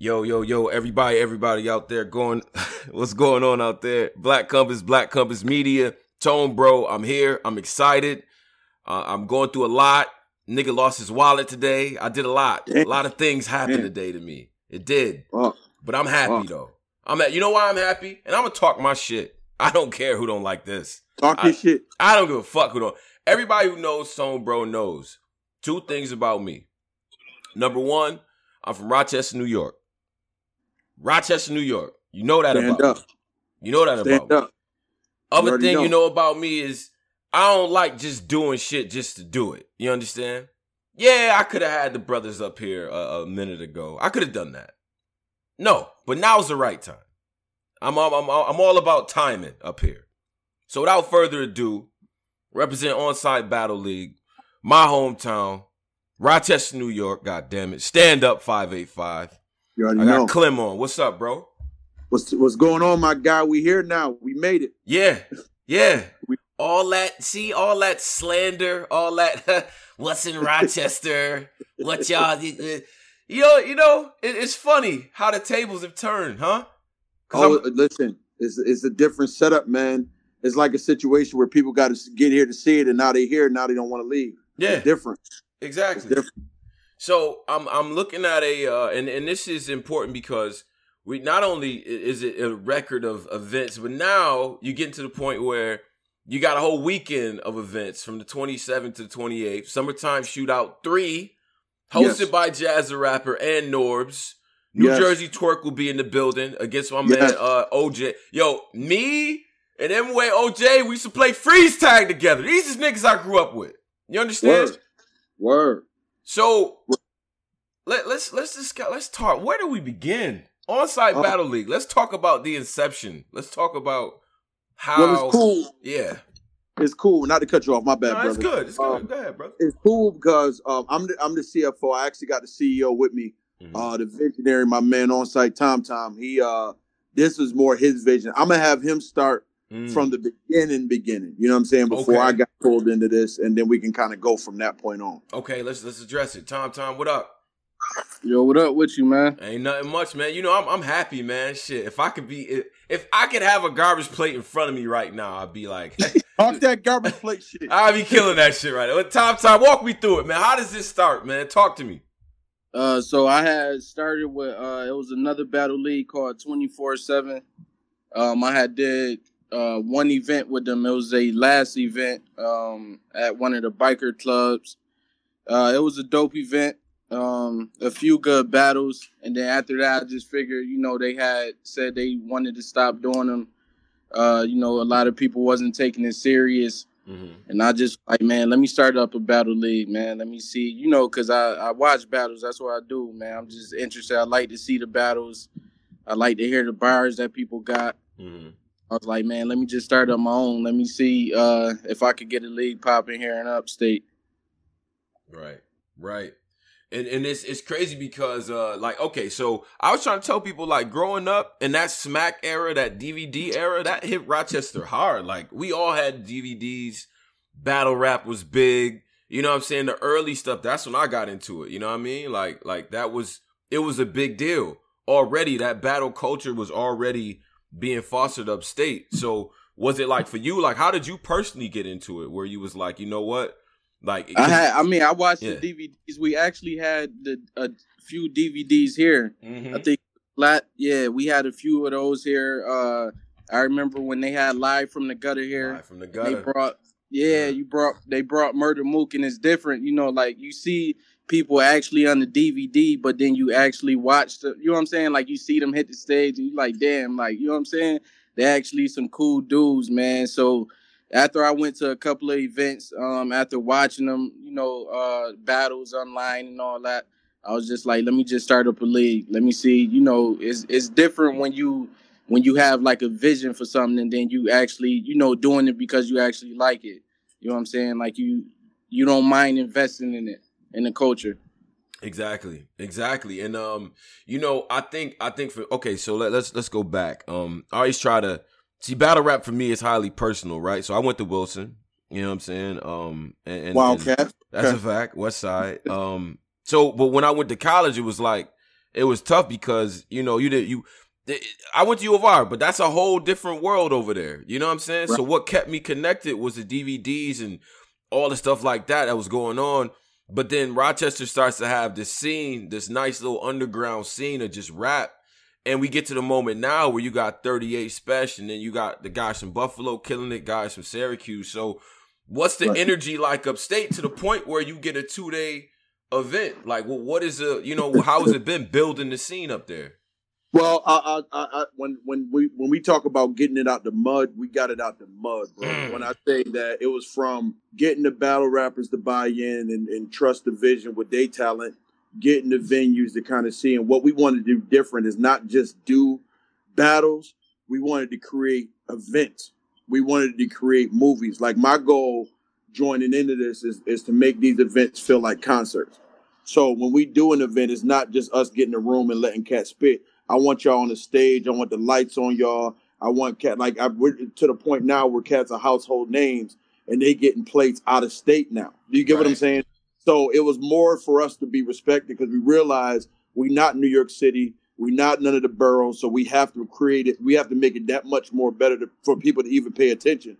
Yo, yo, yo, everybody, everybody out there going, what's going on out there? Black Compass, Black Compass Media, Tone Bro, I'm here. I'm excited. Uh, I'm going through a lot. Nigga lost his wallet today. I did a lot. A lot of things happened today to me. It did. But I'm happy though. I'm at, you know why I'm happy? And I'm gonna talk my shit. I don't care who don't like this. talk I- your shit. I don't give a fuck who don't. Everybody who knows Tone Bro knows two things about me. Number one, I'm from Rochester, New York. Rochester, New York. You know that Stand about up. me. You know that Stand about me. up. Other already thing you know. know about me is I don't like just doing shit just to do it. You understand? Yeah, I could have had the brothers up here a, a minute ago. I could have done that. No, but now's the right time. I'm all, I'm all, I'm all about timing up here. So without further ado, represent Onside Battle League, my hometown, Rochester, New York. God damn it, stand up five eight five. You already I know. got Clem on. What's up, bro? What's what's going on, my guy? We here now. We made it. Yeah, yeah. We- All that, see, all that slander, all that. what's in Rochester? What y'all? You know, you know. It, it's funny how the tables have turned, huh? Oh, I'm- uh, listen, it's it's a different setup, man. It's like a situation where people got to get here to see it, and now they here, now they don't want to leave. yeah, It's different. It's exactly. different. So I'm I'm looking at a uh, and and this is important because we not only is it a record of events, but now you get to the point where you got a whole weekend of events from the 27th to the 28th. Summertime Shootout three, hosted Yes. by Jazz the Rapper and Norbs. New Yes. Jersey Twerk will be in the building against my Yes. man uh, OJ. Yo, me and M Way OJ, we used to play freeze tag together. These is niggas I grew up with. You understand? Word. Word. So let, let's let's discuss. Let's talk. Where do we begin? Onside Oh. Battle League. Let's talk about the inception. Let's talk about how. Well, it's cool. Yeah, It's cool. Not to cut you off. My bad, no, brother. it's good. It's good. Um, Go ahead, brother. It's cool because um, I'm the, I'm the CFO. I actually got the CEO with me. Mhm. uh the visionary, my man on site, Tom Tom. He uh this was more his vision. I'm gonna have him start Mm. from the beginning, beginning. You know what I'm saying? Before Okay. I got pulled into this, and then we can kind of go from that point on. okay, let's let's address it. Tom, Tom, what up? Yo, what up with you, man? Ain't nothing much, man. You know, I'm I'm happy, man. Shit, if I could be, if, if I could have a garbage plate in front of me right now, I'd be like, Talk that garbage plate shit. I'd be killing that shit right now. Tom, Tom, walk me through it, man. How does this start, man? Talk to me. Uh, so I had started with uh, it was another battle league called Twenty Four Seven. Um, I had did uh one event with them. It was a last event um at one of the biker clubs. Uh, it was a dope event. Um, a few good battles, and then after that, I just figured, you know, they had said they wanted to stop doing them. Uh, you know, a lot of people wasn't taking it serious. hmm And I just like, man, let me start up a battle league, man. Let me see, you know, cause I I watch battles. That's what I do, man. I'm just interested. I like to see the battles. I like to hear the bars that people got. hmm I was like, man, let me just start on my own. Let me see uh, if I could get a league popping here in Upstate. Right, right. And and it's it's crazy because uh like okay, so I was trying to tell people like growing up in that smack era, that DVD era, that hit Rochester hard. Like we all had DVDs, battle rap was big. You know what I'm saying? The early stuff, that's when I got into it. You know what I mean? Like like that was it was a big deal. Already that battle culture was already being fostered upstate. So was it like for you, like how did you personally get into it? Where you was like, you know what? Like I had, I mean, I watched Yeah. the DVDs. We actually had the a few DVDs here. Mhm. I think lat yeah, we had a few of those here. Uh, I remember when they had live from the gutter here. Live from the gutter. they brought yeah, Yeah. you brought they brought Murda Mook and it's different, you know, like you see people actually on the DVD, but then you actually watch the you know what I'm saying? Like you see them hit the stage and you like, damn, like you know what I'm saying? They're actually some cool dudes, man. So after I went to a couple of events, um, after watching them, you know, uh battles online and all that, I was just like, let me just start up a league. Let me see, you know, it's it's different when you when you have like a vision for something and then you actually, you know, doing it because you actually like it. You know what I'm saying? Like you you don't mind investing in it in the culture. Exactly, exactly, and um, you know, I think I think for okay, so let, let's let's go back. Um, I always try to see battle rap for me is highly personal, right? So I went to Wilson, you know what I'm saying? Um, and, and- and Wildcat. that's Okay. a fact. West Side. Um, so but when I went to college, it was like it was tough because you know you did you. I went to U of R, but that's a whole different world over there. You know what I'm saying? Right. So what kept me connected was the DVDs and all the stuff like that that was going on. But then Rochester starts to have this scene, this nice little underground scene of just rap. And we get to the moment now where you got 38 Special, and then you got the guys from Buffalo killing it, guys from Syracuse. So what's the right. energy like upstate to the point where you get a two day event? Like, well, what is a you know how has it been building the scene up there? Well, I, I, I, when when we when we talk about getting it out the mud, we got it out the mud, bro. Mm. When I say that, it was from getting the battle rappers to buy in and, and trust the vision with their talent, getting the venues to kind of see. And what we wanted to do different is not just do battles. We wanted to create events. We wanted to create movies. Like my goal joining into this is, is to make these events feel like concerts. So when we do an event, it's not just us getting a room and letting cats spit I want y'all on the stage. I want the lights on y'all. I want cat like I, we're to the point now where cats are household names and they getting plates out of state now. Do you get right. what I'm saying? So it was more for us to be respected because we realized we're not New York City. We're not none of the boroughs, so we have to create it. We have to make it that much more better to, for people to even pay attention.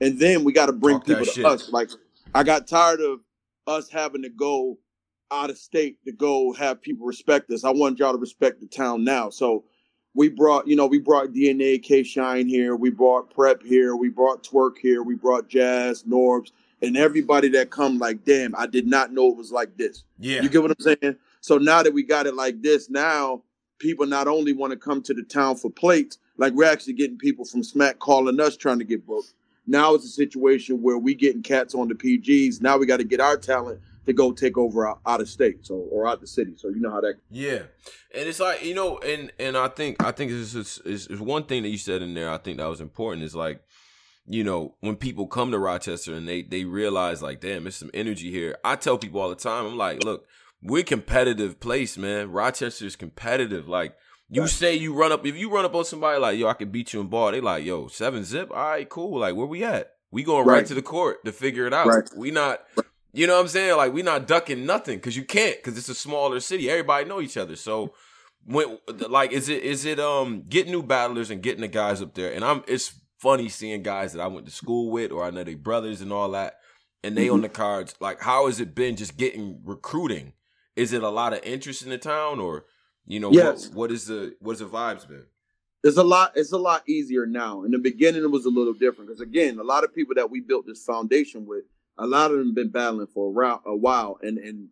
And then we got to bring Talk people to shit. us. Like I got tired of us having to go out of state to go have people respect us. I want y'all to respect the town now. So we brought, you know, we brought DNA K Shine here, we brought Prep here, we brought Twerk here, we brought Jazz, Norbs, and everybody that come like, damn, I did not know it was like this. Yeah. You get what I'm saying? So now that we got it like this, now people not only want to come to the town for plates, like we're actually getting people from Smack calling us trying to get booked. Now it's a situation where we getting cats on the PGs. Now we got to get our talent to go take over out, out of state, so or out the city. So you know how that. Yeah, and it's like you know, and and I think I think this is, is, is one thing that you said in there. I think that was important. Is like you know, when people come to Rochester and they they realize like, damn, there's some energy here. I tell people all the time, I'm like, look, we're competitive place, man. Rochester is competitive. Like you right. say you run up if you run up on somebody like, yo, I can beat you in ball, they like, yo, seven zip, all right, cool. Like, where we at? We going right, right to the court to figure it out. Right. We not you know what I'm saying? Like we not ducking nothing because you can't because it's a smaller city. Everybody know each other. So when like is it is it um getting new battlers and getting the guys up there? And I'm it's funny seeing guys that I went to school with or I know they brothers and all that, and they mm-hmm. on the cards. Like how has it been just getting recruiting? Is it a lot of interest in the town or you know yes. what, what is the what's the vibes been? It's a lot. It's a lot easier now. In the beginning, it was a little different because again, a lot of people that we built this foundation with a lot of them have been battling for a, a while, and and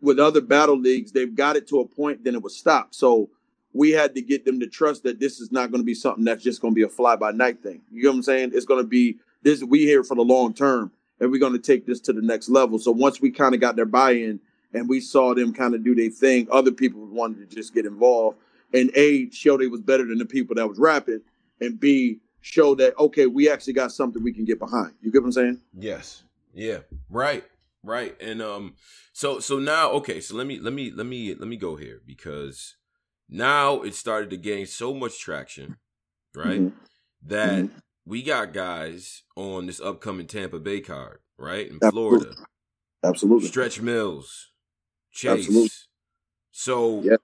with other battle leagues, they've got it to a point, then it was stopped. So we had to get them to trust that this is not going to be something that's just going to be a fly by night thing. You know what I'm saying? It's going to be this. We here for the long term, and we're going to take this to the next level. So once we kind of got their buy-in, and we saw them kind of do their thing, other people wanted to just get involved. And A, show they was better than the people that was rapping, and B, show that okay, we actually got something we can get behind. You get what I'm saying? Yes. Yeah. Right. Right. And um so so now okay, so let me let me let me let me go here because now it started to gain so much traction, right? Mm-hmm. That mm-hmm. we got guys on this upcoming Tampa Bay card, right? In Absolutely. Florida. Absolutely. Stretch Mills, Chase. Absolutely. So yep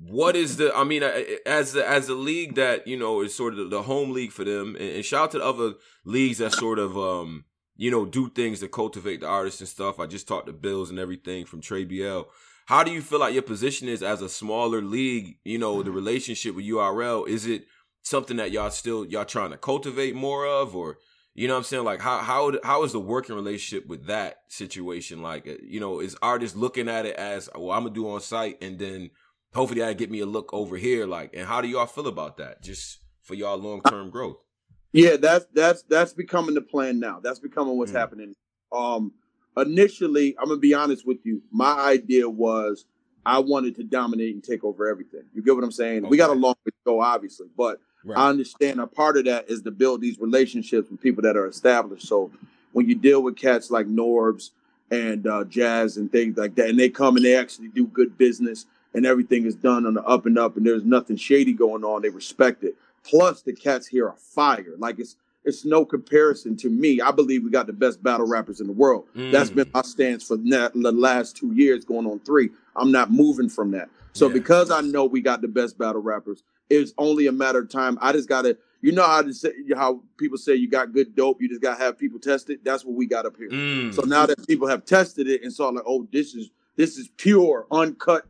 what is the i mean as the as a league that you know is sort of the home league for them and, and shout out to the other leagues that sort of um you know do things to cultivate the artists and stuff. I just talked to bills and everything from trey bl how do you feel like your position is as a smaller league you know the relationship with url is it something that y'all still y'all trying to cultivate more of or you know what i'm saying? Like how how how is the working relationship with that situation like? You know is artists looking at it as well i'm gonna do on site and then hopefully that get me a look over here. Like, and how do y'all feel about that? Just for y'all long term growth. Yeah, that's that's that's becoming the plan now. That's becoming what's mm. happening. Um, initially, I'm gonna be honest with you. My idea was I wanted to dominate and take over everything. You get what I'm saying? Okay. We got a long way to go, obviously, but right. I understand a part of that is to build these relationships with people that are established. So when you deal with cats like Norbs and uh, Jazz and things like that, and they come and they actually do good business and everything is done on the up and up and there's nothing shady going on. They respect it. Plus the cats here are fire. Like it's it's no comparison to me. I believe we got the best battle rappers in the world. Mm. That's been my stance for the last two years, going on three. I'm not moving from that. So yeah. because I know we got the best battle rappers, it's only a matter of time. I just gotta, you know how to say how people say you got good dope, you just gotta have people test it. That's what we got up here. Mm. So now that people have tested it and saw like, oh, this is this is pure, uncut,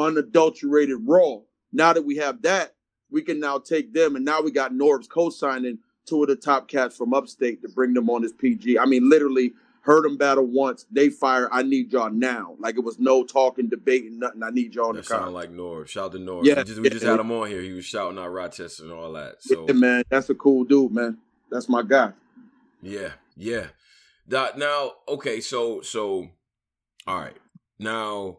unadulterated, raw. Now that we have that, we can now take them, and now we got Norbs co-signing two of the top cats from upstate to bring them on this PG. I mean, literally heard them battle once. They fire. I need y'all now. Like it was no talking, debating, nothing. I need y'all that. Sound like Norb. Shout to Norb. Yeah, we just, we yeah, just had him on here. He was shouting out Rochester and all that. So yeah, man, that's a cool dude, man. That's my guy. Yeah, yeah. That now, okay, so so, all right. Now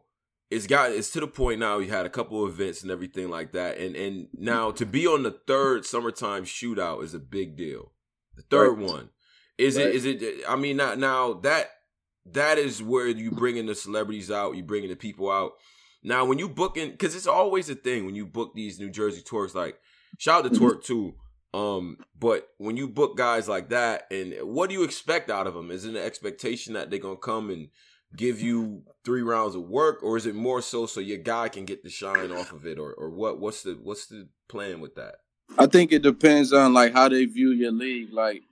it's got it's to the point now you had a couple of events and everything like that and and now to be on the third summertime shootout is a big deal the third right. one is right. it is it i mean now now that that is where you bringing the celebrities out you bringing the people out now when you booking because it's always a thing when you book these new jersey tours like shout out to mm-hmm. twerk too um but when you book guys like that and what do you expect out of them is it an expectation that they're gonna come and give you three rounds of work, or is it more so so your guy can get the shine off of it, or or what? What's the what's the plan with that? I think it depends on like how they view your league. Like,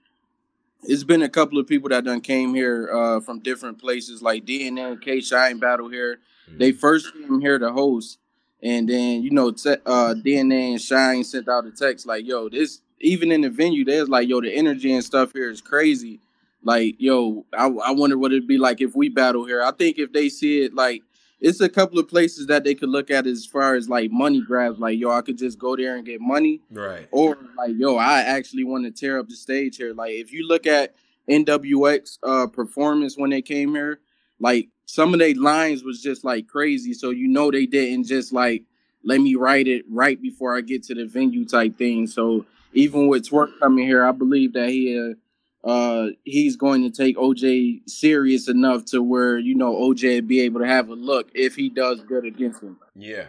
it's been a couple of people that done came here uh, from different places, like DNA and K Shine battle here. Mm-hmm. They first came here to host, and then you know te- uh, DNA and Shine sent out a text like, "Yo, this." Even in the venue, there's like, yo, the energy and stuff here is crazy like, yo, I, I wonder what it'd be like if we battle here. I think if they see it, like, it's a couple of places that they could look at as far as like money grabs. Like, yo, I could just go there and get money. Right. Or like, yo, I actually want to tear up the stage here. Like, if you look at NWX uh performance when they came here, like some of their lines was just like crazy. So you know they didn't just like let me write it right before I get to the venue type thing. So even with Twerk coming here, I believe that he uh, uh, he's going to take OJ serious enough to where you know OJ would be able to have a look if he does good against him. Yeah,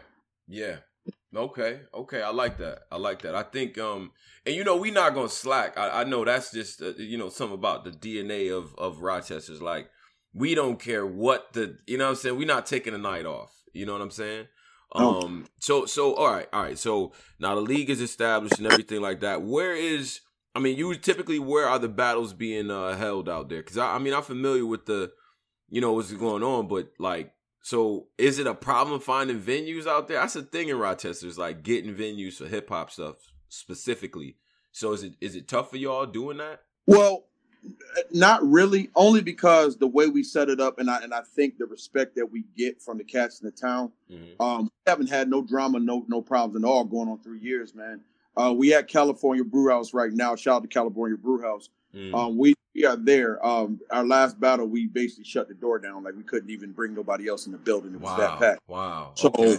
yeah. Okay, okay. I like that. I like that. I think, um, and you know, we not gonna slack. I, I know that's just uh, you know something about the DNA of of Rochester's. Like, we don't care what the you know what I'm saying. We're not taking a night off. You know what I'm saying? Um. So so all right all right. So now the league is established and everything like that. Where is I mean, you typically where are the battles being uh, held out there? Because I, I, mean, I'm familiar with the, you know, what's going on, but like, so is it a problem finding venues out there? That's a thing in Rochester. Is like getting venues for hip hop stuff specifically. So is it is it tough for y'all doing that? Well, not really. Only because the way we set it up, and I and I think the respect that we get from the cats in the town. Mm-hmm. Um, we haven't had no drama, no no problems at all going on three years, man. Uh, we at California Brew House right now. Shout out to California Brew House. Mm. Um, we, we are there. Um, our last battle, we basically shut the door down. Like we couldn't even bring nobody else in the building. It was wow. that packed. Wow. So, okay.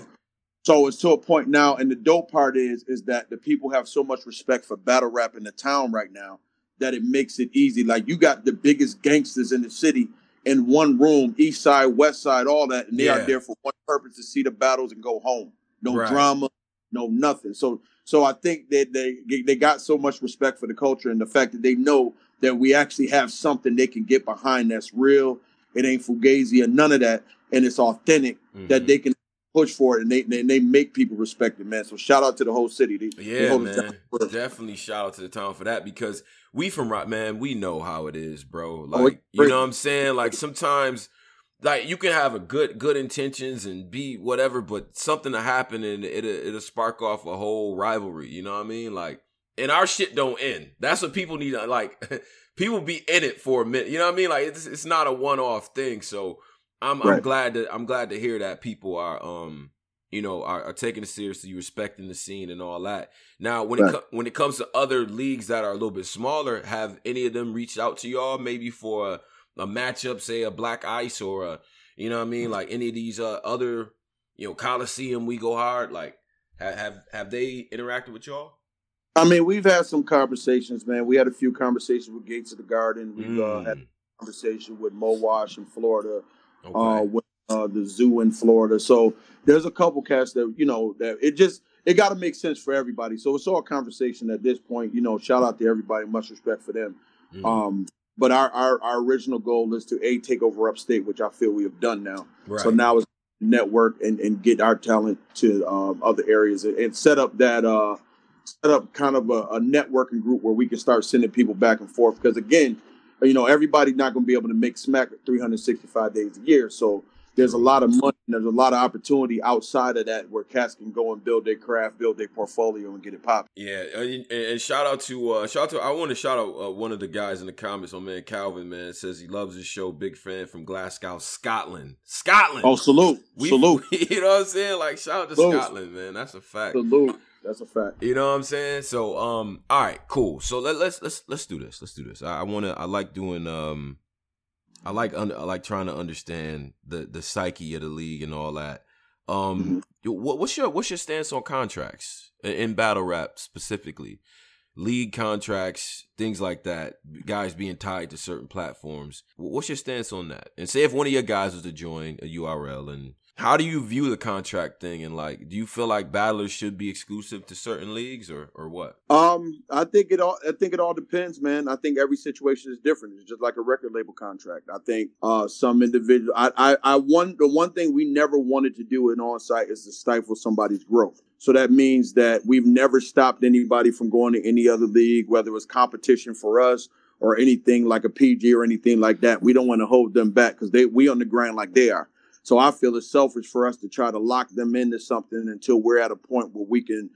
so it's to a point now. And the dope part is, is that the people have so much respect for battle rap in the town right now that it makes it easy. Like you got the biggest gangsters in the city in one room, east side, west side, all that, and they yeah. are there for one purpose to see the battles and go home. No right. drama, no nothing. So so I think that they they got so much respect for the culture and the fact that they know that we actually have something they can get behind that's real. It ain't fugazi or none of that, and it's authentic mm-hmm. that they can push for it and they, they, they make people respect it, man. So shout out to the whole city. They, yeah, they man. Definitely shout out to the town for that because we from Rock, man, we know how it is, bro. Oh, like, oh, you know what I'm saying? Like sometimes like you can have a good good intentions and be whatever, but something to happen and it it'll spark off a whole rivalry. You know what I mean? Like, and our shit don't end. That's what people need. To, like, people be in it for a minute. You know what I mean? Like, it's it's not a one off thing. So I'm right. I'm glad to I'm glad to hear that people are um you know are, are taking it seriously, respecting the scene and all that. Now, when right. it when it comes to other leagues that are a little bit smaller, have any of them reached out to y'all maybe for? A, a matchup, say a Black Ice or a, you know what I mean, like any of these uh, other, you know, Coliseum, we go hard. Like, have have have they interacted with y'all? I mean, we've had some conversations, man. We had a few conversations with Gates of the Garden. We've mm. uh, had mm. a conversation with Mo Wash in Florida, okay. uh, with uh, the zoo in Florida. So there's a couple cats that you know that it just it got to make sense for everybody. So it's all conversation at this point. You know, shout out to everybody. Much respect for them. Mm-hmm. Um, but our, our our original goal is to a take over upstate, which I feel we have done now. Right. So now it's network and, and get our talent to um, other areas and, and, set up that uh, set up kind of a, a, networking group where we can start sending people back and forth. Because again, you know, everybody's not going to be able to make smack 365 days a year. So there's a lot of money there's a lot of opportunity outside of that where cats can go and build their craft, build their portfolio, and get it popping. Yeah, and, and, shout out to uh, shout out to I want to shout out uh, one of the guys in the comments. My man Calvin, man, says he loves his show. Big fan from Glasgow, Scotland. Scotland. Oh, salute, we, salute. You know what I'm saying? Like shout out to salute. Scotland, man. That's a fact. Salute. That's a fact. You know what I'm saying? So, um, all right, cool. So let, let's let's let's do this. Let's do this. I, I want to. I like doing um I like under, I like trying to understand the the psyche of the league and all that. Um, mm-hmm. what, what's your what's your stance on contracts in, in battle rap specifically? League contracts, things like that, guys being tied to certain platforms. What's your stance on that? And say if one of your guys was to join a URL and how do you view the contract thing? And like do you feel like battlers should be exclusive to certain leagues or or what? Um i think it all i think it all depends man. I think every situation is different. It's just like a record label contract. I think uh some individual i i, I one the one thing we never wanted to do in on site is to stifle somebody's growth. So that means that we've never stopped anybody from going to any other league whether it was competition for us or anything like a pg or anything like that. We don't want to hold them back because they we on the ground like they are so I feel it's selfish for us to try to lock them into something until we're at a point where we can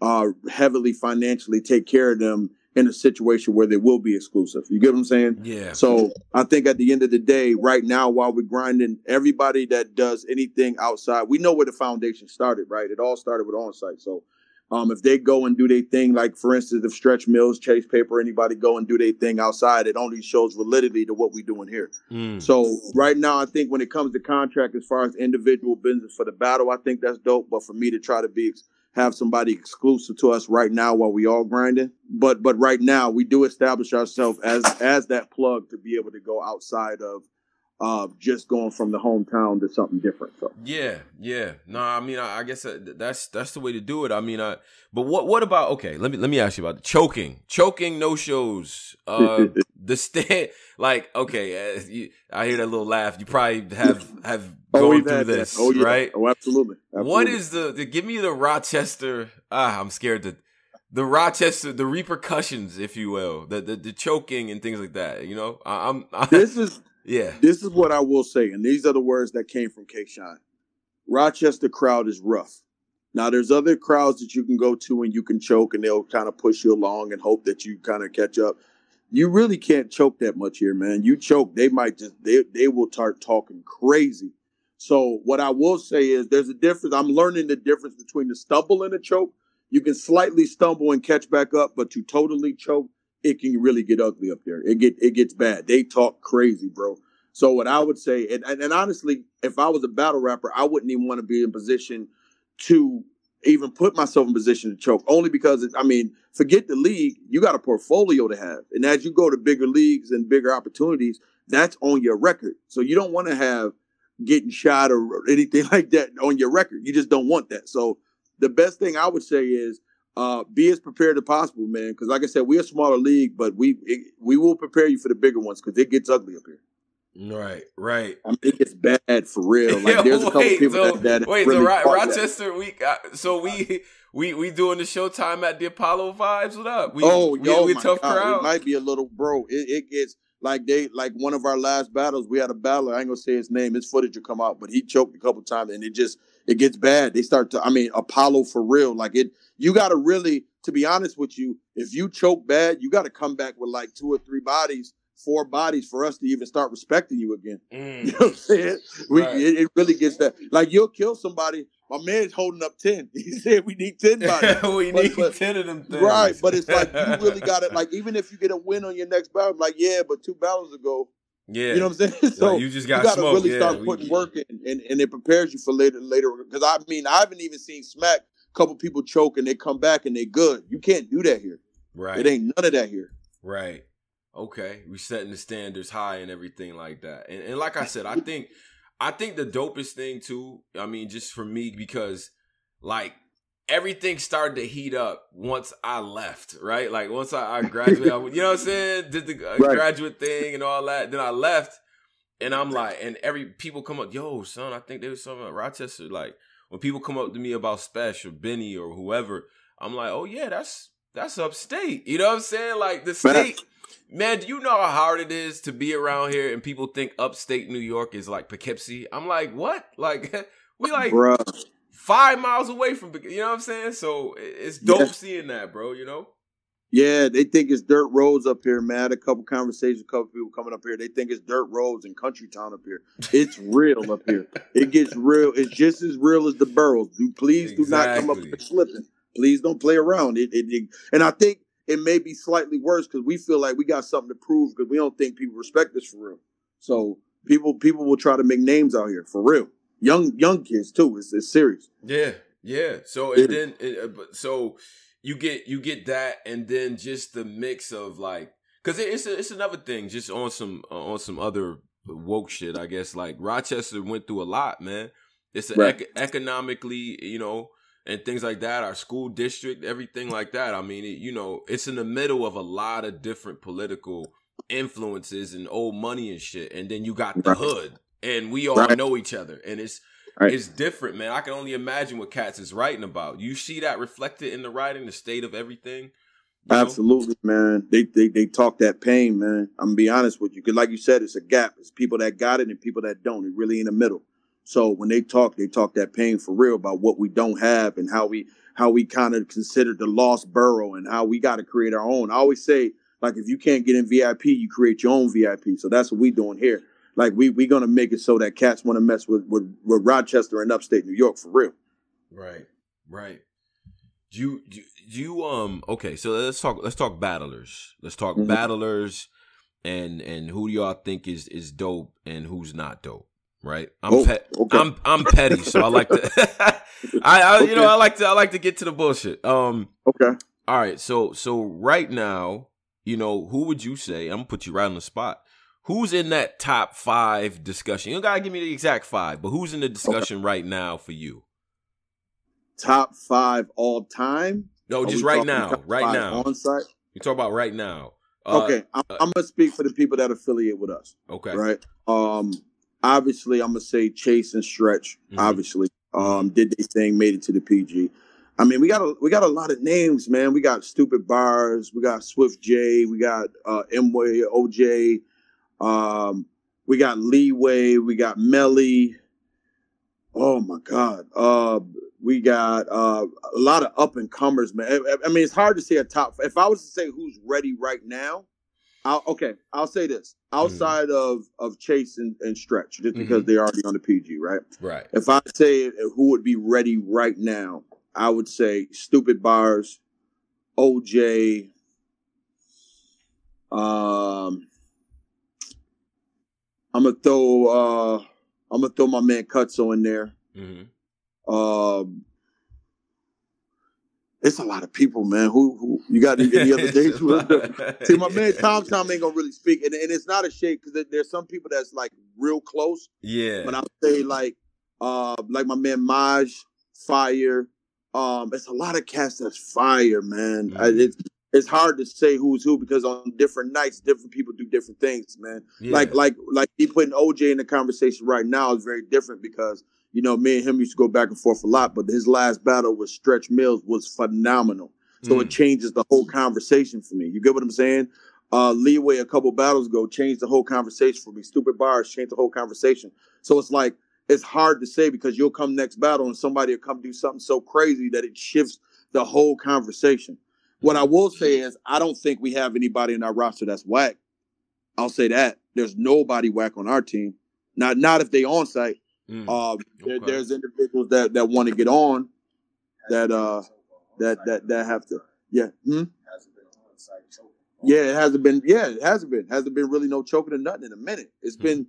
uh, heavily financially take care of them in a situation where they will be exclusive. You get what I'm saying? Yeah. So I think at the end of the day, right now, while we're grinding, everybody that does anything outside, we know where the foundation started, right? It all started with on-site. So um, if they go and do their thing, like for instance, if Stretch Mills, Chase Paper, anybody go and do their thing outside, it only shows validity to what we're doing here. Mm. So right now, I think when it comes to contract, as far as individual business for the battle, I think that's dope. But for me to try to be have somebody exclusive to us right now while we all grinding, but but right now we do establish ourselves as as that plug to be able to go outside of uh, just going from the hometown to something different. So yeah, yeah. No, I mean, I, I guess that's that's the way to do it. I mean, I, but what what about okay? Let me let me ask you about the choking, choking no shows. Uh, the stand like okay, uh, you, I hear that little laugh. You probably have have oh, gone through this, oh, yeah. right? Oh, absolutely. absolutely. What is the, the give me the Rochester? Ah, I'm scared to the Rochester, the repercussions, if you will, the the, the choking and things like that. You know, I, am this is yeah. This is what I will say, and these are the words that came from K Shine. Rochester crowd is rough. Now there's other crowds that you can go to and you can choke and they'll kind of push you along and hope that you kind of catch up. You really can't choke that much here, man. You choke, they might just they they will start talking crazy. So what I will say is there's a difference. I'm learning the difference between the stumble and a choke. You can slightly stumble and catch back up, but to totally choke, it can really get ugly up there. It get it gets bad. They talk crazy, bro. So what I would say, and, and, and honestly, if I was a battle rapper, I wouldn't even want to be in position to even put myself in position to choke. Only because it, I mean, forget the league, you got a portfolio to have, and as you go to bigger leagues and bigger opportunities, that's on your record. So you don't want to have getting shot or anything like that on your record. You just don't want that. So the best thing I would say is uh, be as prepared as possible, man. Because like I said, we're a smaller league, but we it, we will prepare you for the bigger ones because it gets ugly up here. Right, right. I mean, it gets bad for real. Like there's a couple people so, that, that wait. Really so Ro- Rochester, that. we uh, so we we we doing the showtime at the Apollo vibes. What up? We, oh, we, yo, we, we tough God, crowd. It might be a little bro. It, it gets like they like one of our last battles. We had a battler. I ain't gonna say his name. His footage will come out, but he choked a couple times, and it just it gets bad. They start to. I mean, Apollo for real. Like it. You got to really to be honest with you, if you choke bad, you got to come back with like two or three bodies, four bodies for us to even start respecting you again. Mm. You know what I'm saying? We, right. it, it, really gets that. Like you'll kill somebody. My man's holding up ten. He said we need ten bodies. we but, need but, ten of them. Things. Right, but it's like you really got it. Like even if you get a win on your next battle, like yeah, but two battles ago. Yeah, you know what I'm saying. So like you just got to really yeah, start putting we, work in, and, and it prepares you for later. Later, because I mean, I haven't even seen Smack A couple people choke and they come back and they good. You can't do that here. Right. It ain't none of that here. Right. Okay. We setting the standards high and everything like that. And, and like I said, I think I think the dopest thing too, I mean, just for me, because like everything started to heat up once I left, right? Like once I, I graduated, you know what I'm saying? Did the uh, right. graduate thing and all that. Then I left, and I'm like, and every people come up, yo, son, I think there was something at Rochester. Like when people come up to me about Spesh or Benny or whoever, I'm like, oh yeah, that's that's upstate. You know what I'm saying? Like the state. Man, do you know how hard it is to be around here and people think upstate New York is like Poughkeepsie? I'm like, what? Like, we like Bruh. Five miles away from, you know what I'm saying? So it's dope yeah. seeing that, bro. You know? Yeah, they think it's dirt roads up here, man. I had a couple conversations, a couple people coming up here. They think it's dirt roads and country town up here. It's real up here. It gets real. It's just as real as the boroughs. Do please exactly. do not come up here slipping. Please don't play around. It, it, it and I think it may be slightly worse because we feel like we got something to prove because we don't think people respect us for real. So people people will try to make names out here for real. Young young kids too. It's, it's serious. Yeah, yeah. So and then it, uh, so you get you get that, and then just the mix of like because it's a, it's another thing. Just on some on some other woke shit, I guess. Like Rochester went through a lot, man. It's right. ec- economically, you know, and things like that. Our school district, everything like that. I mean, it, you know, it's in the middle of a lot of different political influences and old money and shit. And then you got the right. hood, and we all right. know each other, and it's right. it's different, man. I can only imagine what cats is writing about. You see that reflected in the writing, the state of everything. Absolutely, man. They, they they talk that pain, man. I'm gonna be honest with you, because like you said, it's a gap. It's people that got it and people that don't. It really in the middle. So when they talk, they talk that pain for real about what we don't have and how we how we kind of consider the lost borough and how we got to create our own. I always say, like, if you can't get in VIP, you create your own VIP. So that's what we doing here. Like we we gonna make it so that cats want to mess with, with with Rochester and upstate New York for real. Right, right. Do you do you um okay? So let's talk let's talk battlers. Let's talk mm-hmm. battlers and and who do y'all think is is dope and who's not dope right? I'm oh, pet. Okay. I'm I'm petty, so I like to. I, I okay. you know I like to I like to get to the bullshit. Um. Okay. All right. So so right now, you know, who would you say? I'm gonna put you right on the spot. Who's in that top five discussion? You don't gotta give me the exact five, but who's in the discussion right now for you? Top five all time? No, just right now. Right now. On site. You talk about right now. Uh, okay, I'm, uh, I'm, gonna speak for the people that affiliate with us. Okay, right. Um, obviously, I'm gonna say Chase and Stretch. Mm-hmm. Obviously, um, did their thing, made it to the PG. I mean, we got a we got a lot of names, man. We got Stupid Bars, we got Swift J, we got uh, M-Way, OJ, um, we got Leeway, we got Melly. Oh my God, uh, we got uh, a lot of up and comers, man. I, I mean, it's hard to say a top. If I was to say who's ready right now, I'll, okay, I'll say this mm-hmm. outside mm. of of Chase and, and Stretch, just mm-hmm. because they're already on the PG, right? Right. If I say who would be ready right now, I would say Stupid Bars, OJ. Um, I'm gonna throw uh, I'm gonna throw my man Cutso in there. Mm-hmm. Um, it's a lot of people, man. Who who you got any other days? See, my man Tom Tom ain't gonna really speak, and, and it's not a shake because there's some people that's like real close. Yeah, but I'll say like uh like my man Maj, Fire. Um, it's a lot of cats that's fire, man. Mm. I, it's it's hard to say who's who because on different nights, different people do different things, man. Yeah. Like like like he putting OJ in the conversation right now is very different because you know, me and him used to go back and forth a lot, but his last battle with Stretch Mills was phenomenal. So mm. it changes the whole conversation for me. You get what I'm saying? Uh, Leeway a couple battles ago changed the whole conversation for me. Stupid bars changed the whole conversation. So it's like it's hard to say because you'll come next battle and somebody will come do something so crazy that it shifts the whole conversation. What I will say is I don't think we have anybody in our roster that's whack. I'll say that. There's nobody whack on our team. Not not if they on site. Mm, uh, there, okay. There's individuals that, that want to get on that uh that that that have to yeah hmm? yeah it hasn't been yeah it hasn't been hasn't been really no choking or nothing in a minute It's mm. been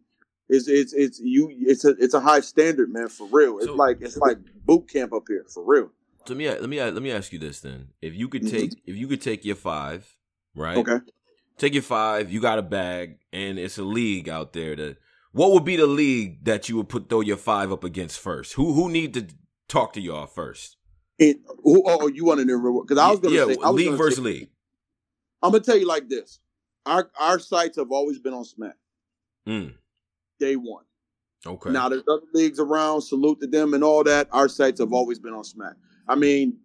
it's it's it's you it's a it's a high standard man for real it's so, like it's like boot camp up here for real let me let me let me ask you this then if you could mm-hmm. take mm-hmm. if you could take your five right okay take your five you got a bag and it's a league out there that what would be the league that you would put throw your five up against first? Who who need to talk to y'all first? In, who, oh, you want to know? Because I was going to yeah, say, I was league versus say, league. I'm gonna tell you like this: our our sights have always been on Smack Mm, day one. okay. Now there's other leagues around. Salute to them and all that. Our sights have always been on Smack. I mean,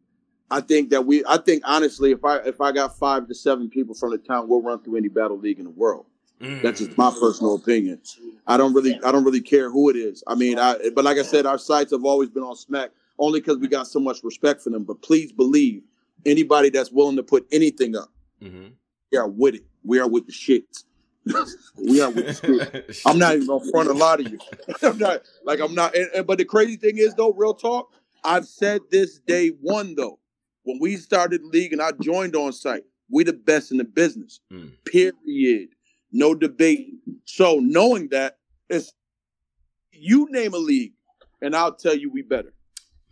I think that we. I think honestly, if I if I got five to seven people from the town, we'll run through any battle league in the world. Mm. That's just my personal opinion. I don't really I don't really care who it is. I mean, I but like I said, our sights have always been on Smack only because we got so much respect for them. But please believe anybody that's willing to put anything up, Mhm. we are with it. We are with the shits. we are with the shit. I'm not even gonna front a lot of you. I'm not like I'm not. And, and- but the crazy thing is, though, real talk. I've said this day one though. When we started the league and I joined on site, we the best in the business. Mm. Period. No debate. So knowing that, it's you name a league, and I'll tell you we better.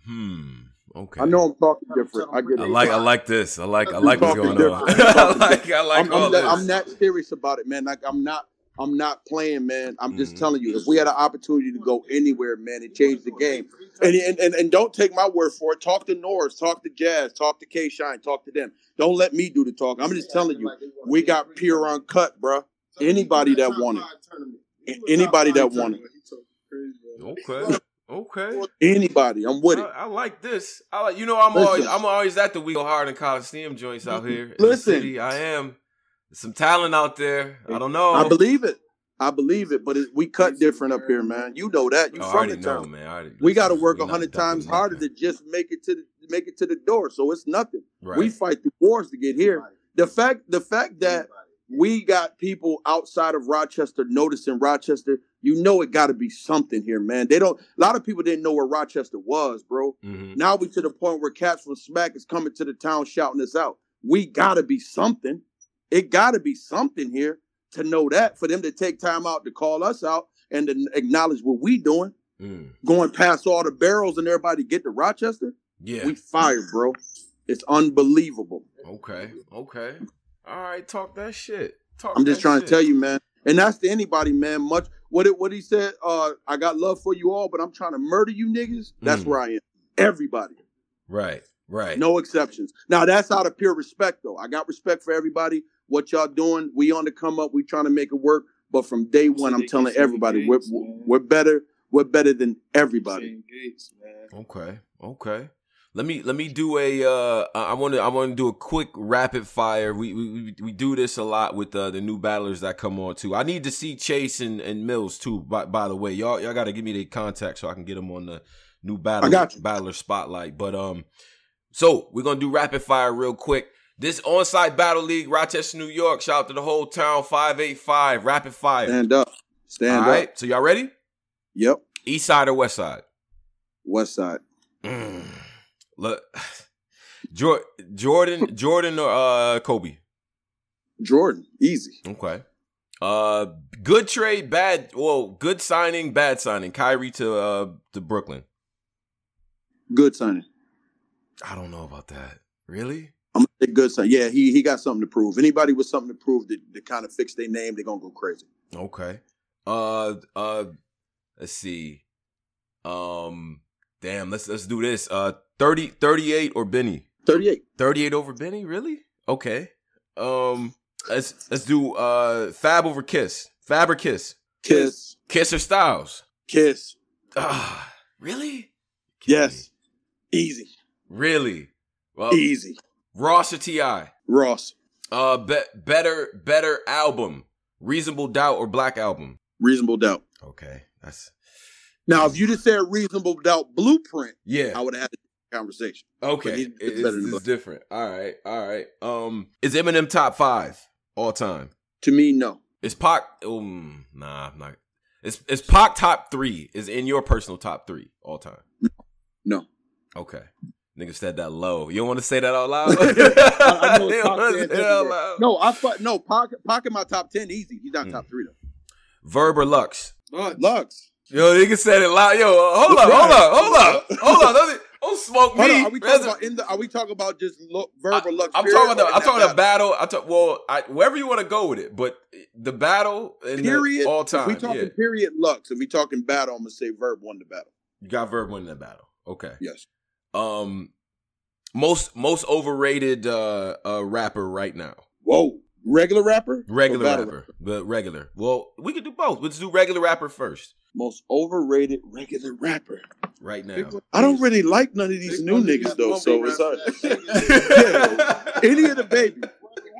Hmm. Okay. I know I'm talking different. I get it. I like. I like this. I like. I like what's going on. I like. I like I'm, all I'm, this. that, I'm not serious about it, man. Like I'm not. I'm not playing, man. I'm just Mhm. telling you. If we had an opportunity to go anywhere, man, and change the game, and and, and, and don't take my word for it. Talk to Norbs, talk to Jazz, talk to K Shine, talk to them. Don't let me do the talk. I'm just telling you, we got pure uncut, bruh. Anybody that want it. Anybody that want it. okay. Okay. Anybody, I'm with it. I like this. I like. You know, I'm Listen. always. I'm always at the We Go Hard and Coliseum joints out here. Listen. I am. There's some talent out there. I don't know. I believe it. I believe it, but it, we cut different up here, man. You know that. You Oh, from the town. man. Already, We got to work a hundred times harder nothing. to just make it to the make it to the door. So it's nothing. Right. We fight the wars to get here. The fact the fact that we got people outside of Rochester noticing Rochester, you know it got to be something here, man. They don't. A lot of people didn't know where Rochester was, bro. Mhm. Now we to the point where cats from Smack is coming to the town shouting us out. We got to be something. It got to be something here to know that for them to take time out to call us out and to acknowledge what we doing, Mm. going past all the barrels and everybody get to Rochester. Yeah. We fired, bro. It's unbelievable. okay. Okay. All right. Talk that shit. Talk. I'm just trying shit. to tell you, man. And that's to anybody, man. Much what it what he said. Uh, I got love for you all, but I'm trying to murder you niggas. That's Mm. where I am. Everybody, Right. Right. no exceptions. Now that's out of pure respect, though. I got respect for everybody. What y'all doing? We on the come up. We trying to make it work. But from day one, I'm telling everybody, we're we're better. We're better than everybody. Okay. Okay. Let me let me do a uh I want to I want to do a quick rapid fire. We we we do this a lot with uh, the new battlers that come on too. I need to see Chase and, and Mills too. By by the way, y'all y'all got to give me their contact so I can get them on the new battle I got you. battler spotlight. But um so we're going to do rapid fire real quick. This on-site battle league Rochester, New York. Shout out to the whole town 585 rapid fire. Stand up. Stand All up. right. So y'all ready? Yep. East side or west side? West side. Mm. Look, Jordan, Jordan or uh, Kobe. Jordan. Easy. Okay. Uh, good trade, bad. Well, good signing, bad signing. Kyrie to uh to Brooklyn. Good signing. I don't know about that. Really? I'm gonna say good sign. Yeah, he he got something to prove. Anybody with something to prove to, that kind of fix their name, they're gonna go crazy. Okay. Uh, uh, let's see. Um, damn. Let's let's do this. Uh, 30, 38 or Benny. 38. 38 over Benny? Really? Okay. Um, let's let's do uh Fab over Kiss. Fab or Kiss. Kiss. Kiss or Styles. Kiss. Ah, really? Yes. Easy. Really? Well, Easy. Ross or Ti? Ross. Uh, be- better better album. Reasonable Doubt or Black Album? Reasonable doubt. Okay, that's Now, if you just said reasonable doubt blueprint, yeah. I would have had a conversation. Okay, But he- it- it's it's, it's different. All right, all right. Um, is Eminem top five all time? To me, no. Is Pac? Um, nah, I'm not. Is is Pac top three? Is in your personal top three all time? No. Okay. Nigga said that low. You don't want to say that out loud? I, I know You it's don't top wanna 10 say that out loud? No, I thought no, pocket pocket my top ten easy. He's not Mm. top three though. Verb or Lux? Lux. Yo, nigga said it loud. Yo, hold up, hold up, hold up, hold up. Don't, don't smoke me. on, are we talking about in the? Are we talking about just lo, verb or Lux? I'm talking about the, I'm talking about battle? I talk well, I, wherever you want to go with it, but the battle and period. the all time. we talking yeah. period Lux. If we talking battle, I'm gonna say verb won the battle. You got Verb winning that battle. Okay. Yes. Um, Most most overrated uh, uh rapper right now. Whoa, regular rapper, regular rapper, rapper, but regular. Well, we could do both. Let's do regular rapper first. Most overrated regular rapper right now. I don't really like none of these Big new niggas though, so it's yeah, any of the babies.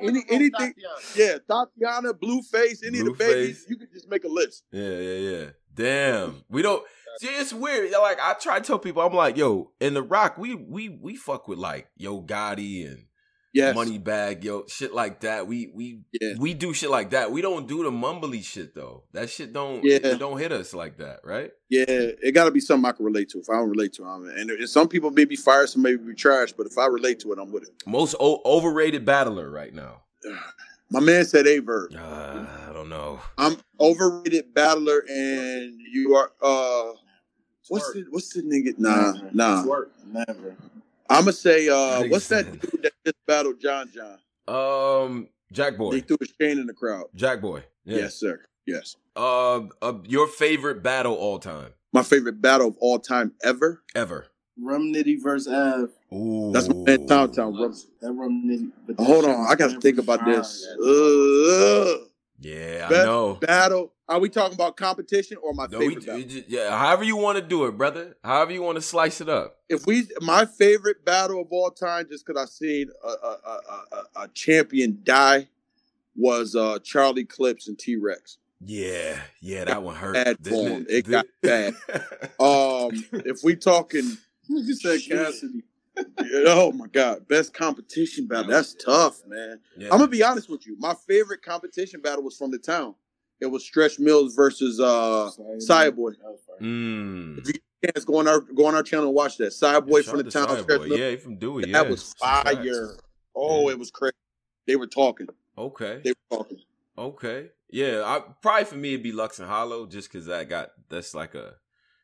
Any anything, yeah, Thotiana, Blueface, any Blue of the babies, face. you could just make a list. Yeah, yeah, yeah. Damn, we don't. See, it's weird. Like I try to tell people, I'm like, yo, in the Rock, we we we fuck with like Yo Gotti and yes. Moneybagg Yo, shit like that. We we yeah. we do shit like that. We don't do the mumbly shit though. That shit don't yeah. it don't hit us like that, right? Yeah, it got to be something I can relate to. If I don't relate to it, and, and some people may be fire, some may be trash, but if I relate to it, I'm with it. Most o- overrated battler right now. My man said a verb. Uh, I don't know. I'm overrated battler, and you are. uh What's the what's the nigga? Nah, Never. nah. Never. I'm gonna say, uh, what's that dude that just battled John John? Um, Jack Boy. He threw a chain in the crowd. Jack Boy. Yeah. Yes, sir. Yes. Uh, uh, your favorite battle all time? My favorite battle of all time ever. Ever. Rum Nitty versus Av. Ooh. That's my man Town Town. Rum. That Rum Nitty. Hold on, I gotta think about this. Uh, yeah, I know. Battle. Are we talking about competition or my no, favorite? We, just, yeah, however you want to do it, brother. However you want to slice it up. If we, my favorite battle of all time, just because I seen a, a, a, a, champion die, was uh Charlie Clips and T Rex. Yeah, yeah, that one hurt. Bad form. It, it got bad. um, if we talking, you said Cassidy. oh my god, best competition battle. That's tough, man. Yeah. I'm gonna be honest with you. My favorite competition battle was from the town. It was Stretch Mills versus uh Boy. Mm. If you can go on our go on our channel and watch that. Cyboy yeah, from the town. Stretch Mills. Yeah, from Dewey. That was fire. Oh, yeah. it was crazy. They were talking. Okay. They were talking. Okay. Yeah, I, probably for me it'd be Lux and Hollow, just because that got that's like a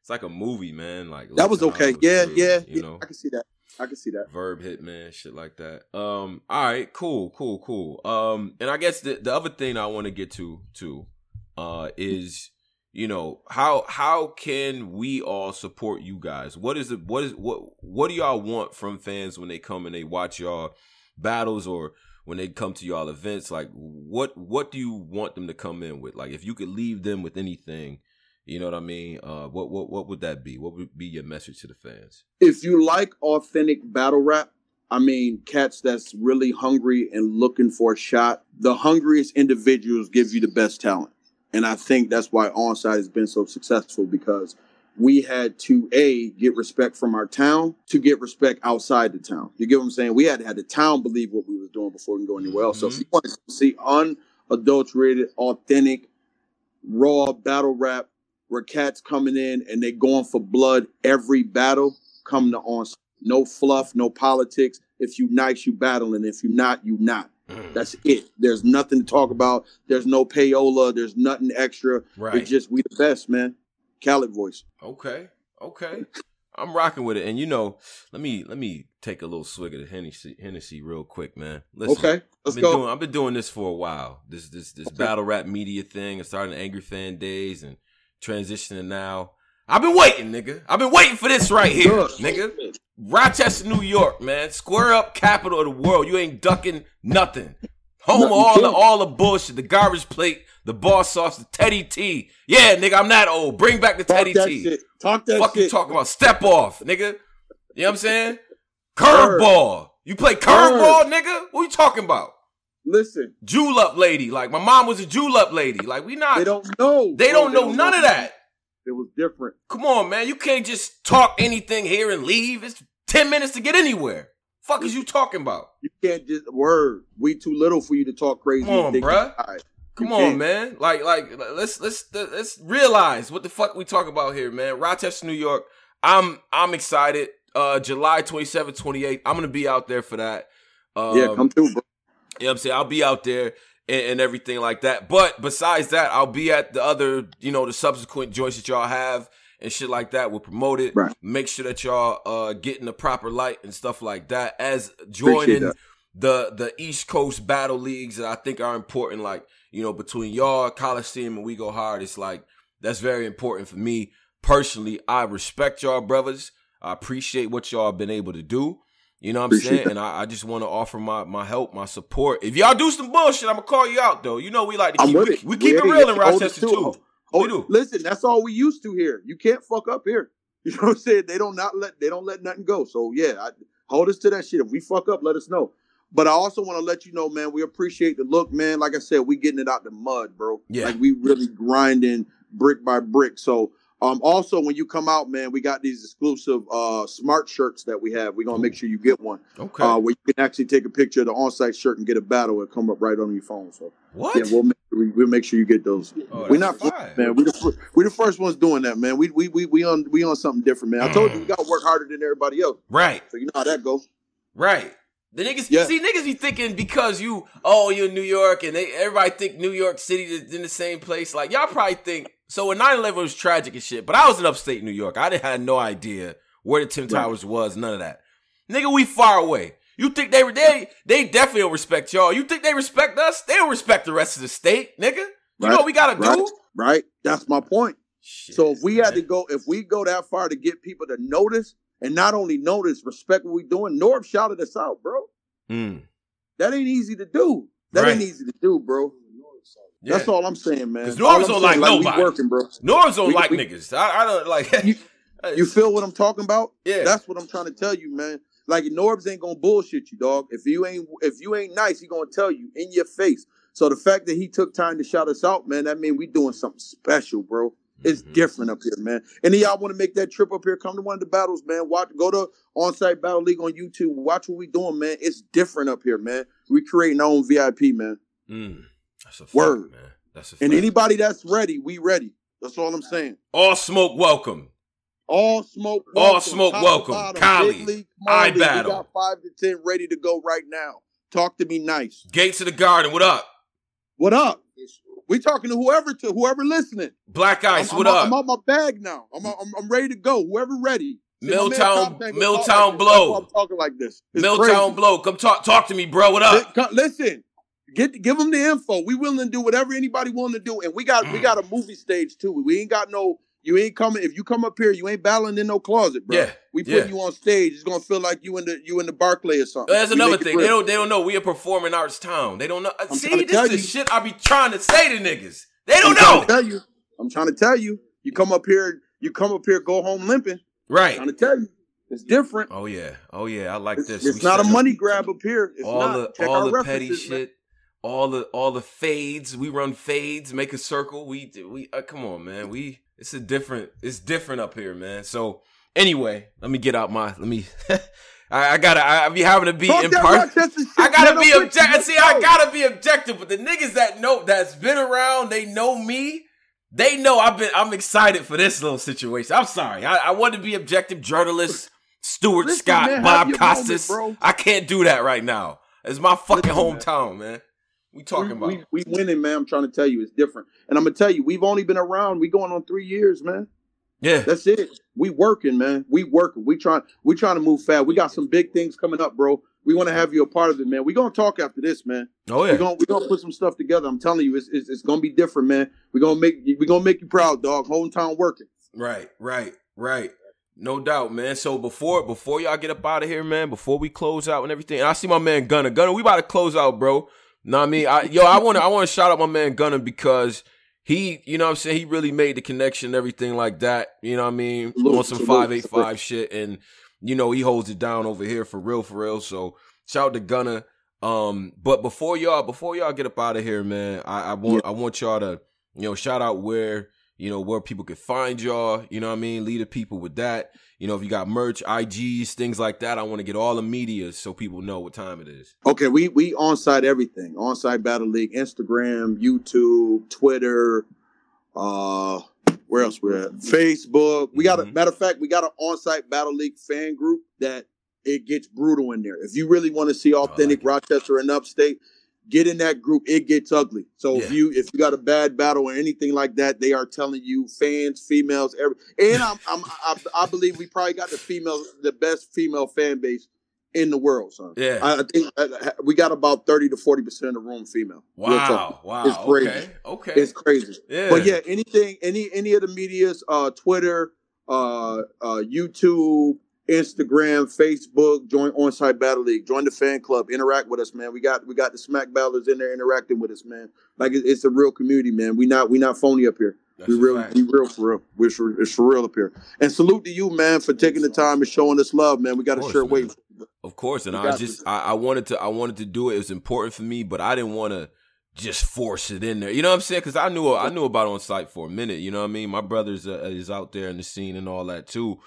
it's like a movie, man. Like that was okay. Yeah, yeah, you yeah, know, I can see that. I can see that. Verb Hitman, shit like that. Um, all right, cool, cool, cool. Um, and I guess the the other thing I want to get to too, uh, is you know how how can we all support you guys? What is it? What is what what do y'all want from fans when they come and they watch y'all battles or when they come to y'all events? Like, what what do you want them to come in with? Like, if you could leave them with anything you know what I mean? Uh, what what what would that be? What would be your message to the fans? If you like authentic battle rap, I mean, cats that's really hungry and looking for a shot. The hungriest individuals give you the best talent, and I think that's why Onsite has been so successful because we had to a get respect from our town to get respect outside the town. You get what I'm saying? We had to have the town believe what we was doing before we can go anywhere else. Mm-hmm. So if mm-hmm. you want to see unadulterated, authentic, raw battle rap where cats coming in and they going for blood every battle come to on no fluff no politics if you nice you battling if you not you not mm. that's it there's nothing to talk about there's no payola there's nothing extra right it's just we the best man Khaled voice okay okay I'm rocking with it, and you know, let me let me take a little swig of the Hennessy, Hennessy real quick, man. Listen, okay, let's I've go. Doing, I've been doing this for a while. This this this okay. battle rap media thing. I started in Angry Fan days, and transitioning now. I've been waiting, nigga. I've been waiting for this right here, nigga. Rochester, New York, man. Square up capital of the world. You ain't ducking nothing. Home of all the all the bullshit, the garbage plate, the boss sauce, the Teddy T. Yeah, nigga, I'm not old. Bring back the talk Teddy T. Shit. Talk that Fuck shit. you talking about? Step off, nigga. You know what I'm saying? Curveball. You play curveball, nigga? What you talking about? Listen, julep lady. Like my mom was a julep lady. Like we not. They don't know. They don't know they don't none know. of that. It was different. Come on, man. You can't just talk anything here and leave. It's ten minutes to get anywhere. Fuck is you talking about? You can't just word. We too little for you to talk crazy. Come on, bruh. Come on, man. Like, like, let's let's let's realize what the fuck we talk about here, man. Rochester, New York. I'm I'm excited. Uh, July 27, 28. I'm gonna be out there for that. Um, yeah, come through, bro. You know what I'm saying? I'll be out there and, and, everything like that. But besides that, I'll be at the other, you know, the subsequent joints that y'all have and shit like that. We'll promote it. Right. Make sure that y'all uh getting the proper light and stuff like that. As joining the the East Coast battle leagues that I think are important, like, you know, between y'all, Coliseum and We Go Hard, it's like that's very important for me. Personally, I respect y'all brothers. I appreciate what y'all been able to do. You know what I'm Appreciate saying? And I, I just want to offer my my help, my support. If y'all do some bullshit, I'm gonna call you out though. You know we like to keep we, it. we keep it real in yeah, hold us Rochester too. Oh, We do. listen, that's all we used to here. You can't fuck up here. You know what I'm saying? They don't not let they don't let nothing go. So yeah, I, hold us to that shit. If we fuck up, let us know. But I also want to let you know, man, we appreciate the look, man. Like I said, we getting it out the mud, bro. Yeah. Like we really grinding brick by brick. So um also when you come out, man, we got these exclusive uh smart shirts that we have. We're gonna make sure you get one. Okay. Uh where you can actually take a picture of the on-site shirt and get a battle and come up right on your phone. So what? yeah, we'll make, we, we'll make sure you get those. Oh, We're not fire. man. We the we the first ones doing that, man. We we we we on we on something different, man. I told Mm. you we got to work harder than everybody else, Right. so you know how that goes. Right. The niggas Yeah. see niggas be thinking because you oh you're in New York and they everybody think New York City is in the same place. Like y'all probably think so when 9-11 was tragic and shit, but I was in upstate New York. I didn't had no idea where the Twin Right. Towers was, none of that. Nigga, we far away. You think they they they definitely don't respect y'all. You think they respect us? They don't respect the rest of the state, nigga. You know what we gotta Right, do? right. That's my point. Shit, So if we had to go, if we go that far to get people to notice and not only notice, respect what we doing. Norb shouted us out, bro. Mm, That ain't easy to do. That ain't easy to do, bro. Yeah. That's all I'm saying, man. Because Norbs don't saying, like we nobody. working, bro. Norbs don't We- like we- niggas. I, I don't like. You- You feel what I'm talking about? yeah. That's what I'm trying to tell you, man. Like Norbs ain't gonna bullshit you, dog. If you ain't if you ain't nice, he gonna tell you in your face. So the fact that he took time to shout us out, man, that mean we doing something special, bro. It's Mhm. different up here, man. And then y'all want to make that trip up here, come to one of the battles, man. Watch, go to on-site battle league on YouTube. Watch what we doing, man. It's different up here, man. We creating our own VIP, man. Mm, that's a fact, Word. man. That's a And anybody that's ready, we ready. That's all I'm saying. All smoke welcome. All smoke, All smoke, top welcome. bottom, Kali, league, I league. We battle. got five to ten ready to go right now. Talk to me nice. Gates of the Garden, what up? What up? We talking to whoever to whoever listening. Black Ice, I'm, what I'm, up? I'm on my bag now. I'm, I'm, I'm ready to go. Whoever ready. See, my man Milltown- Milltown like. Blow. I'm talking like this. It's Milltown crazy. Blow, come talk talk to me, bro. What up? Listen, get give them the info. We willing to do whatever anybody willing to do, and we got we Mm. got a movie stage too. We ain't got no. You ain't coming if you come up here. You ain't battling in no closet, bro. Yeah, we put yeah. you on stage. It's gonna feel like you in the you in the Barclay or something. That's We another thing. They don't they don't know we a performing arts town. They don't know. I'm See, this tell is the you. shit I be trying to say to niggas. They I'm don't trying know. tell you. I'm trying to tell you. You come up here. You come up here. Go home limping. Right. I'm trying to tell you. It's different. Oh yeah. Oh yeah. I like It's, this. it's We not a up money grab up here. It's all not. the Check all the petty references, man. shit. All the all the fades. We run fades, make a circle. We we uh, come on, man. We it's a different it's different up here, man. So anyway, let me get out my let me I, I gotta I, I be having to be impartial. I gotta man. be I'm with you. objective. See, I gotta be objective. But the niggas that know that's been around, they know me. They know I've been. I'm excited for this little situation. I'm sorry. I, I want to be objective journalist. Stuart Listen, Scott, man, Bob Costas. moment. I can't do that right now. It's my fucking Listen, man. hometown, man. We talking about. we, we, we winning, man. I'm trying to tell you, it's different. And I'm gonna tell you, we've only been around. We going on three years, man. yeah. That's it. We working, man. We working. We trying. We trying to move fast. We got some big things coming up, bro. We want to have you a part of it, man. We gonna talk after this, man. Oh yeah, We gonna we gonna put some stuff together. I'm telling you, it's it's, it's gonna be different, man. We gonna make we gonna make you proud, dog. Hometown working. Right, right, right. No doubt, man. So before before y'all get up out of here, man, before we close out and everything, and I see my man Gunner. Gunner, we about to close out, bro. What I mean? I, yo, I want to I want to shout out my man Gunner because he, you know what I'm saying, he really made the connection and everything like that. You know what I mean? Salute, On some salute, 585 salute. shit and you know, he holds it down over here for real for real. So, shout out to Gunner. Um, but before y'all before y'all get up out of here, man, I, I want I want y'all to, you know, shout out where you know, where people could find y'all, you know what I mean? Lead the people with that. You know, if you got merch, IGs, things like that, I want to get all the media so people know what time it is. Okay, we we on site everything. On site battle league, Instagram, YouTube, Twitter, uh where else we're at? Facebook. We got a Mhm. matter of fact, we got an on site battle league fan group that it gets brutal in there. If you really want to see authentic it. Rochester and upstate, get in that group. It gets ugly. So if you if you got a bad battle or anything like that, they are telling you fans, females, every and I'm, I'm I, I believe we probably got the female the best female fan base in the world, son. Yeah. I, I think uh, we got about thirty to forty percent of the room female. Wow. Wow. It's crazy. Okay. Okay. It's crazy. yeah. But yeah, anything, any any of the media's, uh, Twitter, uh, uh, YouTube, Instagram, Facebook, join Onsite Battle League, join the fan club, interact with us, man. We got we got the Smack Battlers in there interacting with us, man. Like it, it's a real community, man. We not we not phony up here. That's we real fact. we real for real. We're for, it's for real up here. And salute to you, man, for taking the time and showing us love, man. We got Of a course, shirt man. waiting. Of course, and I just. I, I wanted to I wanted to do it. It was important for me, but I didn't want to just force it in there. You know what I'm saying? Because I knew I knew about on site for a minute. You know what I mean? My brother's uh, is out there in the scene and all that too.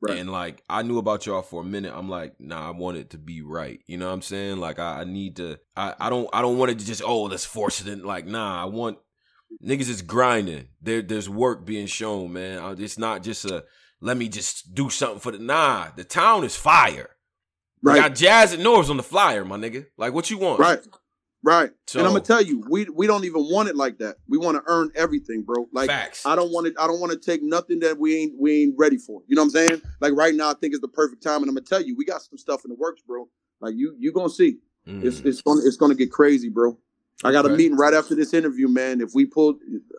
Right. And like I knew about y'all for a minute. I'm like, nah, I want it to be right. You know what I'm saying? Like I, I need to. I, I don't I don't want it to just oh let's force it in. Like nah, I want niggas is grinding. There there's work being shown, man. It's not just a let me just do something for the nah. The town is fire. We got Jazz and Norris on the flyer, my nigga. Like what you want? Right. Right. So and I'm gonna tell you, we we don't even want it like that. We want to earn everything, bro. Like facts. I don't want to. I don't want to take nothing that we ain't we ain't ready for. You know what I'm saying? Like right now, I think it's the perfect time, and I'm gonna tell you, we got some stuff in the works, bro. Like you you gonna see. Mm. It's it's gonna it's gonna get crazy, bro. I got a meeting right after this interview, man. If we pull,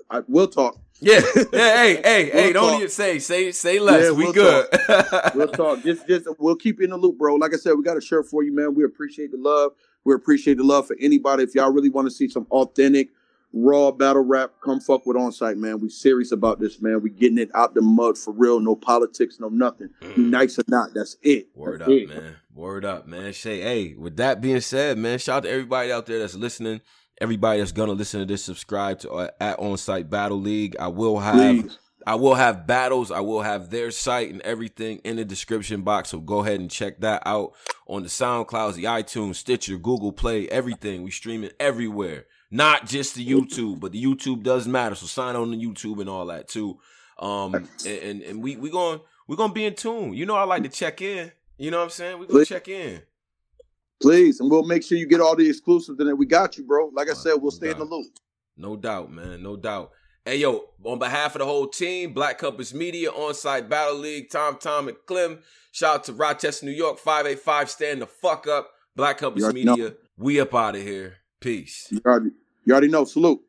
I, we'll talk. yeah, yeah. Hey, hey, hey! We'll Don't talk. even say say say less. Yeah, we we'll good. We'll talk. Just just we'll keep you in the loop, bro. Like I said, we got a shirt for you, man. We appreciate the love. We appreciate the love for anybody. If y'all really want to see some authentic, raw battle rap, come fuck with on site, man. We serious about this, man. We getting it out the mud for real. No politics, no nothing. Mm. nice or not, that's it. Word That's up, it. man. Word up, man. Shay, hey, with that being said, man, shout out to everybody out there that's listening. Everybody that's gonna listen to this, subscribe to uh, at On Site Battle League. I will have Please. I will have battles. I will have their site and everything in the description box. So go ahead and check that out on the SoundClouds, the iTunes, Stitcher, Google Play, everything. We stream it everywhere. Not just the YouTube, but the YouTube does matter. So sign on to YouTube and all that too. Um and and, and we we going we gonna be in tune. You know I like to check in. You know what I'm saying? We gonna Please. check in. Please, and we'll make sure you get all the exclusives, and then we got you, bro. Like I Uh, said, we'll no stay in the loop. No doubt, man. No doubt. Hey, yo, on behalf of the whole team, Black Compass Media, On-Site Battle League, Tom, Tom, and Clem, shout out to Rochester, New York, 585, stand the fuck up. Black Compass already know. Media, we up out of here. Peace. You already, you already know. Salute.